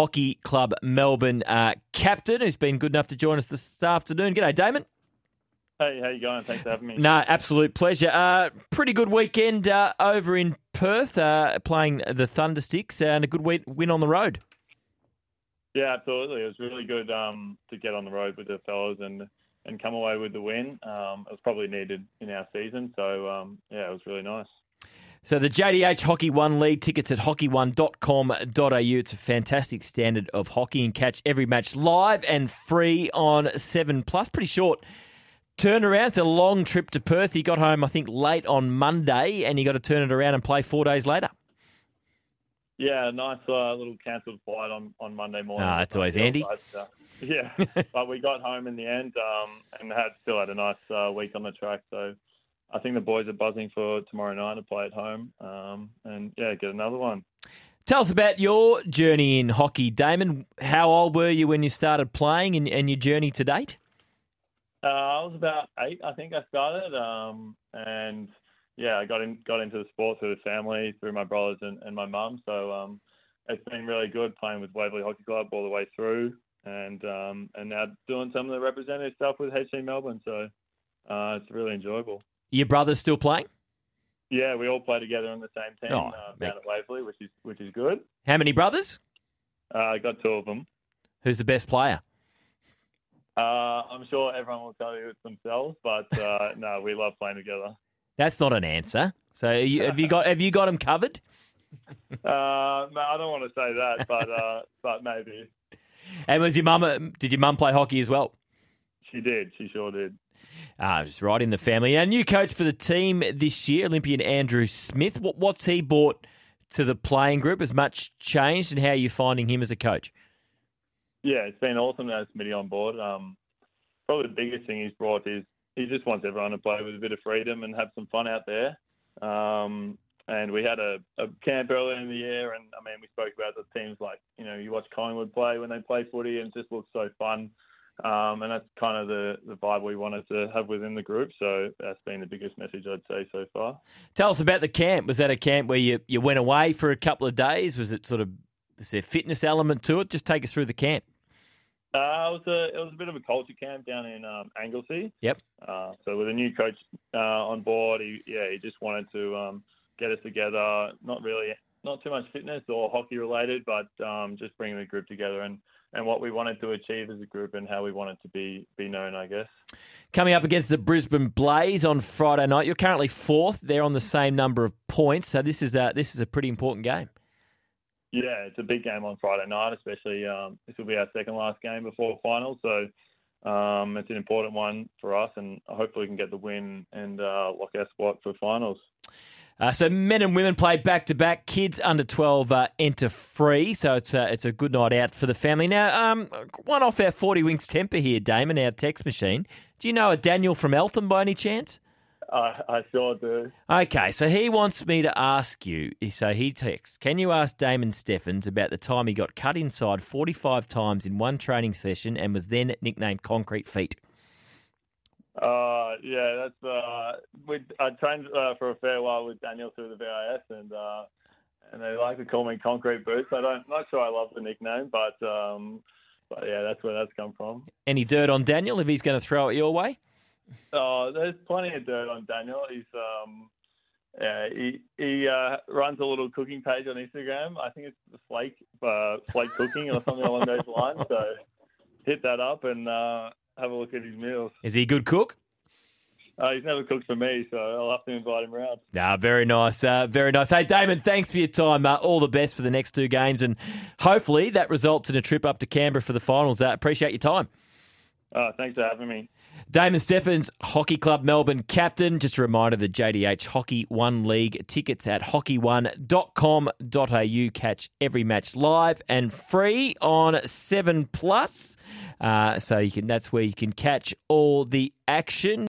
Hockey Club Melbourne uh, captain, who's been good enough to join us this afternoon. G'day, Damon. Hey, how you going? Thanks for having me. No, absolute pleasure. Uh, pretty good weekend uh, over in Perth, uh, playing the Thundersticks, and a good win on the road. Yeah, absolutely. It was really good um, to get on the road with the fellas and and come away with the win. Um, it was probably needed in our season, so um, yeah, it was really nice. So the JDH Hockey One League tickets at hockeyone.com.au. It's a fantastic standard of hockey and catch every match live and free on 7 Plus. Pretty short turnaround. It's a long trip to Perth. You got home, I think, late on Monday, and you got to turn it around and play four days later. Yeah, nice uh, little cancelled flight on, on Monday morning. Ah, that's always handy. But, uh, yeah, but we got home in the end um, and had still had a nice uh, week on the track. So I think the boys are buzzing for tomorrow night to play at home um, and yeah, get another one. Tell us about your journey in hockey, Damon. How old were you when you started playing and, and your journey to date? Uh, I was about eight, I think I started, um, and yeah, I got in got into the sport through the family, through my brothers and, and my mum. So um, it's been really good playing with Waverley Hockey Club all the way through, and um, and now doing some of the representative stuff with HC Melbourne. So uh, it's really enjoyable. Your brothers still playing? Yeah, we all play together on the same team oh, uh, down at Waverley, which is which is good. How many brothers? Uh, I got two of them. Who's the best player? Uh, I'm sure everyone will tell you it's themselves, but uh, no, we love playing together. That's not an answer. So you, have you got have you got them covered? uh, no, I don't want to say that, but uh, but maybe. And was your mum? Did your mum play hockey as well? She did. She sure did. Ah, just right in the family. Our new coach for the team this year, Olympian Andrew Smith. What, what's he brought to the playing group? Has much changed, and how are you finding him as a coach? Yeah, it's been awesome to have Smitty on board. Um, probably the biggest thing he's brought is he just wants everyone to play with a bit of freedom and have some fun out there. Um, and we had a, a, camp earlier in the year, and I mean, we spoke about the teams like you know you watch Collingwood play when they play footy, and it just looks so fun. Um, and that's kind of the, the vibe we wanted to have within the group. So that's been the biggest message I'd say so far. Tell us about the camp. Was that a camp where you, you went away for a couple of days? Was it sort of was there a fitness element to it? Just take us through the camp. Uh, it was a it was a bit of a culture camp down in um, Anglesea. Yep. Uh, so with a new coach uh, on board, he yeah he just wanted to um, get us together. Not really, not too much fitness or hockey related, but um, just bringing the group together and, and what we wanted to achieve as a group and how we wanted to be be known, I guess. Coming up against the Brisbane Blaze on Friday night, you're currently fourth. They're on the same number of points, so this is a, this is a pretty important game. Yeah, it's a big game on Friday night, especially um, this will be our second last game before finals, so um, it's an important one for us, and hopefully we can get the win and uh, lock our spot for finals. Uh, so men and women play back to back. Kids under twelve uh, enter free, so it's a, it's a good night out for the family. Now, um, one off our forty wings temper here, Damon, our text machine. Do you know a Daniel from Eltham by any chance? I, I sure do. Okay, so he wants me to ask you. So he texts, "Can you ask Damon Steffens about the time he got cut inside forty-five times in one training session and was then nicknamed Concrete Feet?" Uh, yeah, that's uh, we I trained uh, for a fair while with Daniel through the VIS, and uh, and they like to call me Concrete Boots. I don't, not sure I love the nickname, but um, but yeah, that's where that's come from. Any dirt on Daniel if he's going to throw it your way? Oh, there's plenty of dirt on Daniel. He's um, yeah, he he uh, runs a little cooking page on Instagram. I think it's Flake uh, Flake Cooking or something along those lines. So hit that up and uh, have a look at his meals. Is he a good cook? Uh, he's never cooked for me, so I'll have to invite him around. Ah, very nice, uh, very nice. Hey, Damon, thanks for your time. Uh, all the best for the next two games, and hopefully that results in a trip up to Canberra for the finals. Uh, appreciate your time. Uh, thanks for having me. Damon Steffens, Hockey Club Melbourne captain. Just a reminder the JDH Hockey One League tickets at hockeyone.com.au. Catch every match live and free on 7 Plus. Uh, so you can that's where you can catch all the action.